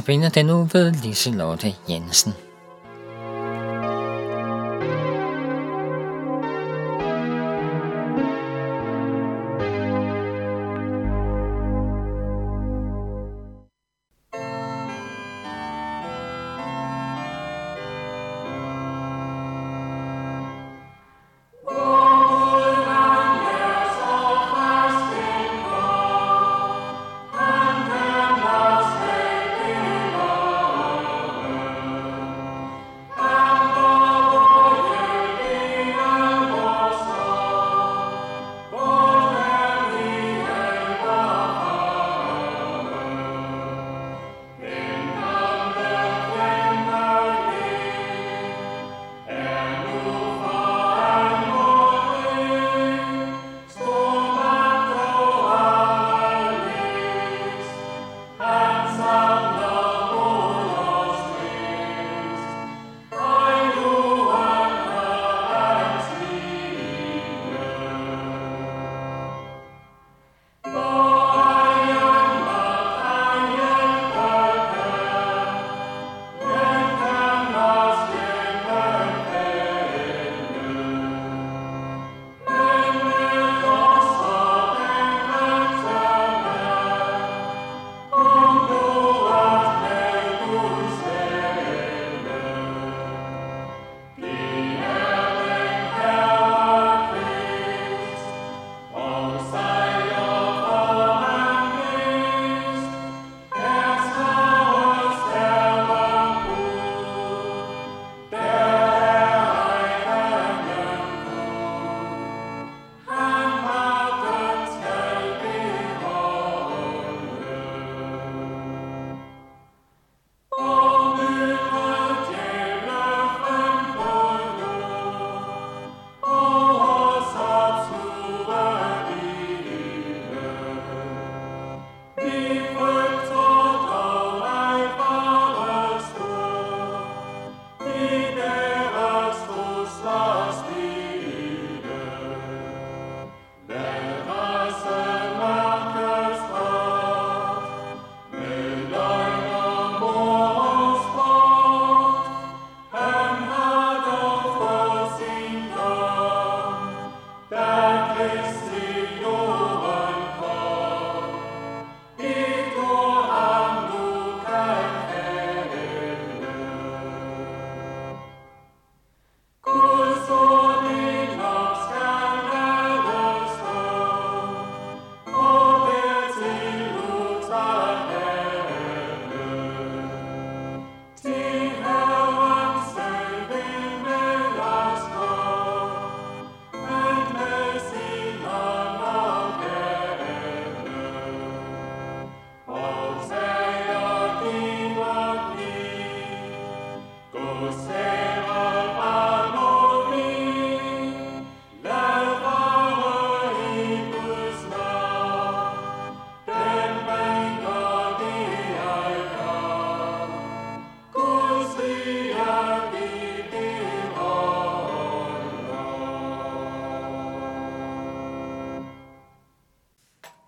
Notabene den uge ved Liselotte Jensen.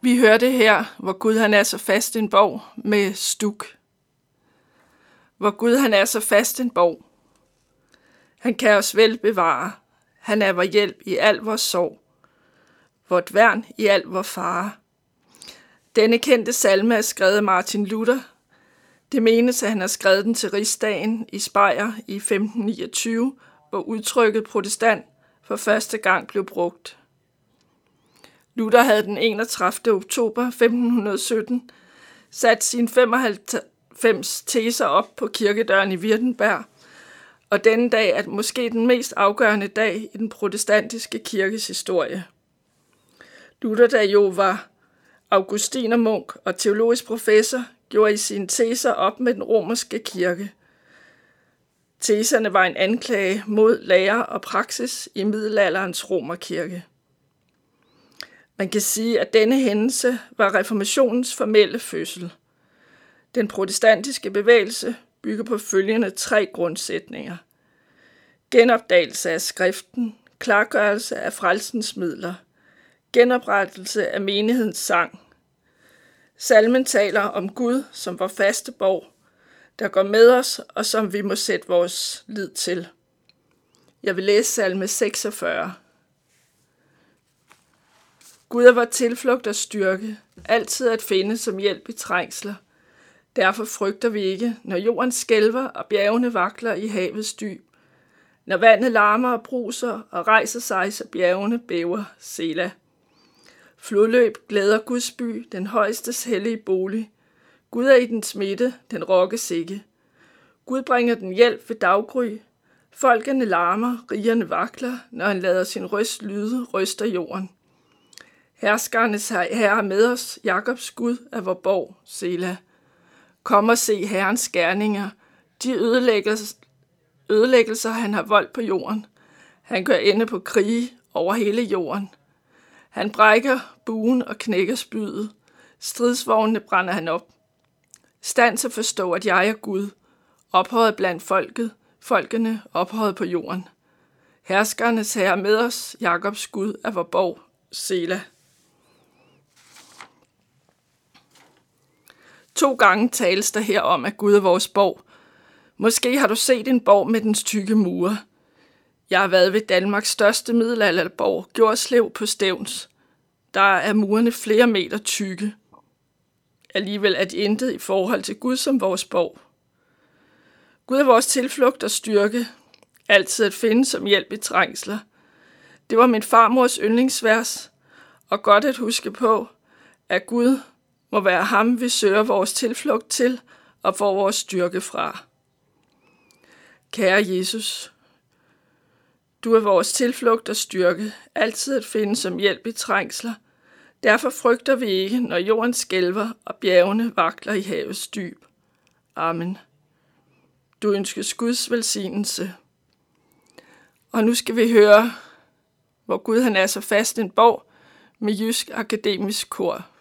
Vi hørte her, hvor Gud han er så fast en borg med stuk. Hvor Gud han er så fast en borg. Han kan os vel bevare. Han er vor hjælp i al vores sorg. Vort værn i al vor fare. Denne kendte salme er skrevet af Martin Luther. Det menes, at han har skrevet den til rigsdagen i Speyer i 1529, hvor udtrykket protestant for første gang blev brugt. Luther havde den 31. oktober 1517 sat sine 95 teser op på kirkedøren i Wirtenberg, og denne dag er måske den mest afgørende dag i den protestantiske kirkes historie. Luther, der jo var augustinermunk og teologisk professor, gjorde i sine teser op med den romerske kirke. Teserne var en anklage mod lærer og praksis i middelalderens romerkirke. Man kan sige, at denne hændelse var reformationens formelle fødsel. Den protestantiske bevægelse bygger på følgende tre grundsætninger. Genopdagelse af skriften, klargørelse af frelsens midler, genoprettelse af menighedens sang. Salmen taler om Gud som var faste borg, der går med os, og som vi må sætte vores lid til. Jeg vil læse salme 46. Gud er vores tilflugt og styrke, altid at finde som hjælp i trængsler. Derfor frygter vi ikke, når jorden skælver og bjergene vakler i havets dyb. Når vandet larmer og bruser og rejser sig, så bjergene bæver, Sela. Flodløb glæder Guds by, den højeste hellige bolig. Gud er i den smitte, den rokkes ikke. Gud bringer den hjælp ved daggry. Folkene larmer, rigerne vakler, når han lader sin røst lyde, ryster jorden. Herskernes herre med os, Jakobs Gud er vor borg, Sela. Kom og se Herrens gerninger, de ødelæggelser, ødelæggelser, han har voldt på jorden. Han gør ende på krige over hele jorden. Han brækker buen og knækker spydet. Stridsvognene brænder han op. Stand til at forstå, at jeg er Gud, ophøjet blandt folket, folkene ophøjet på jorden. Herskernes herre med os, Jakobs Gud er vor borg, Sela. To gange tales der her om, at Gud er vores borg. Måske har du set en borg med dens tykke mure. Jeg har været ved Danmarks største middelalderborg, Gjorslev på Stævns. Der er murene flere meter tykke. Alligevel er de intet i forhold til Gud som vores borg. Gud er vores tilflugt og styrke, altid at finde som hjælp i trængsler. Det var min farmors yndlingsvers, og godt at huske på, at Gud må være ham, vi søger vores tilflugt til og får vores styrke fra. Kære Jesus, du er vores tilflugt og styrke, altid at finde som hjælp i trængsler. Derfor frygter vi ikke, når jorden skælver og bjergene vakler i havets dyb. Amen. Du ønskes Guds velsignelse. Og nu skal vi høre, hvor Gud han er så fast en borg med Jysk Akademisk Kor.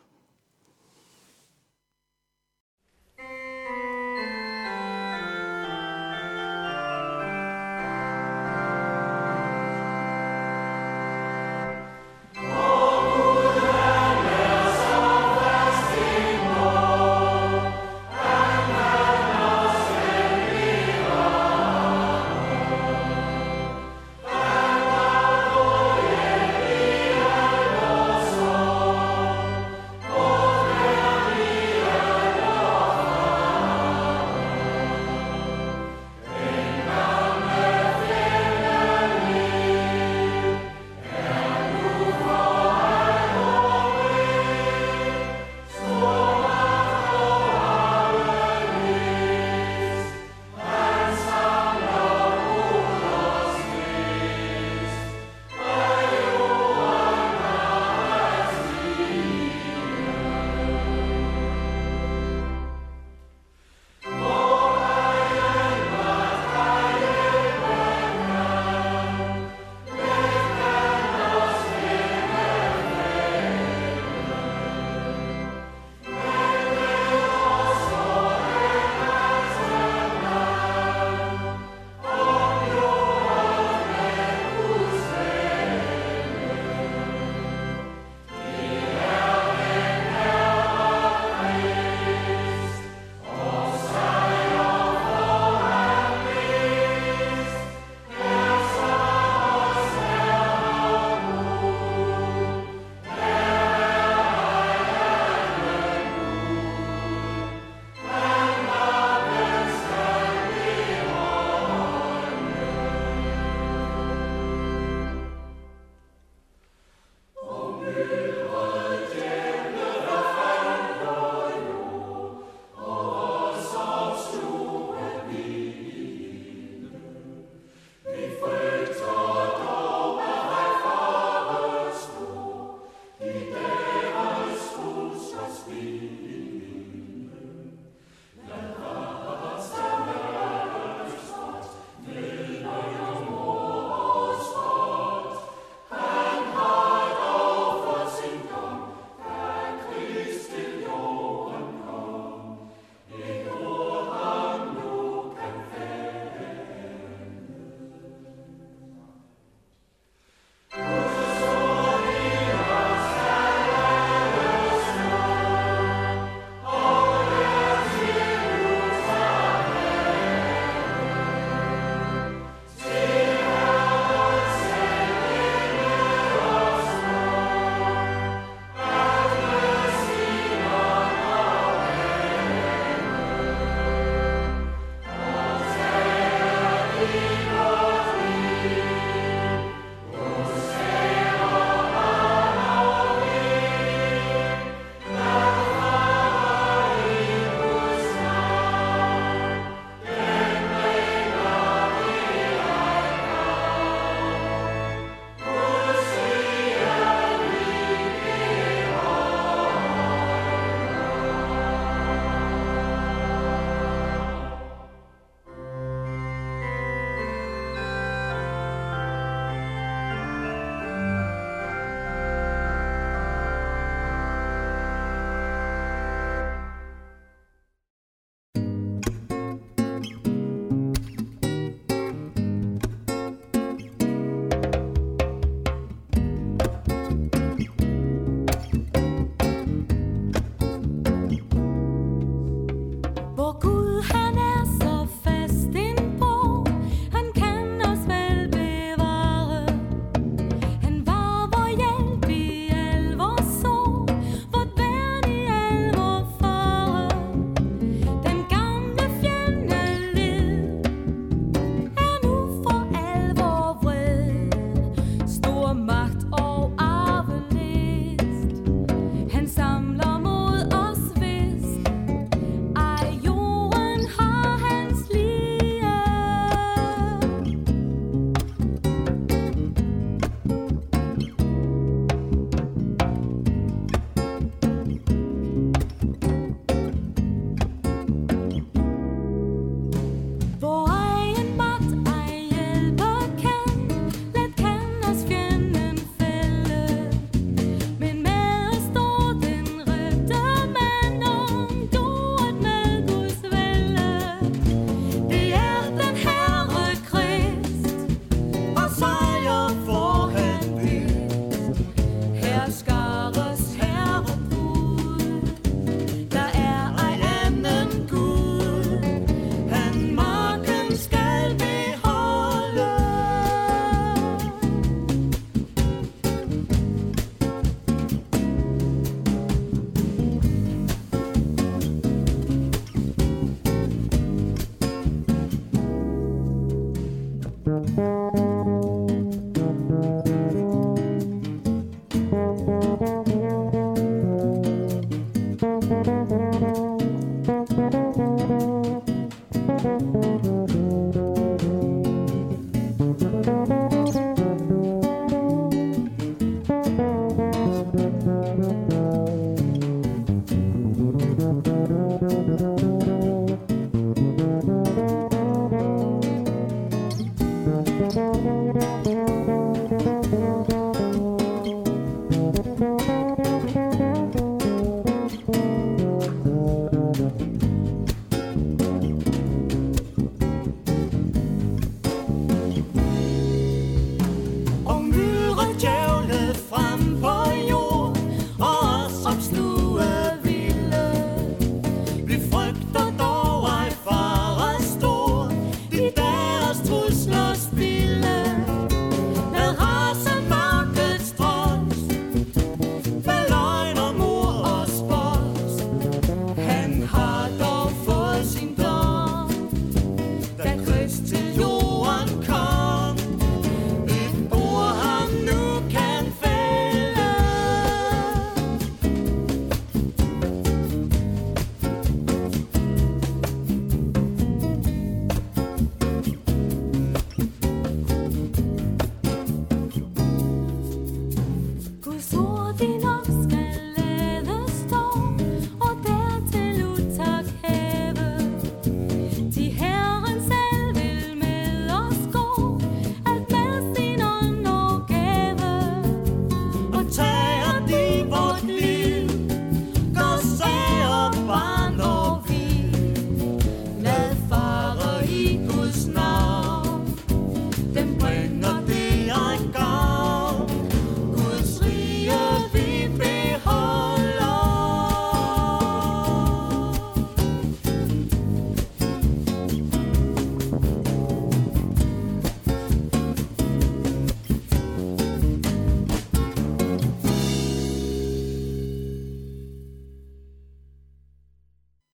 Og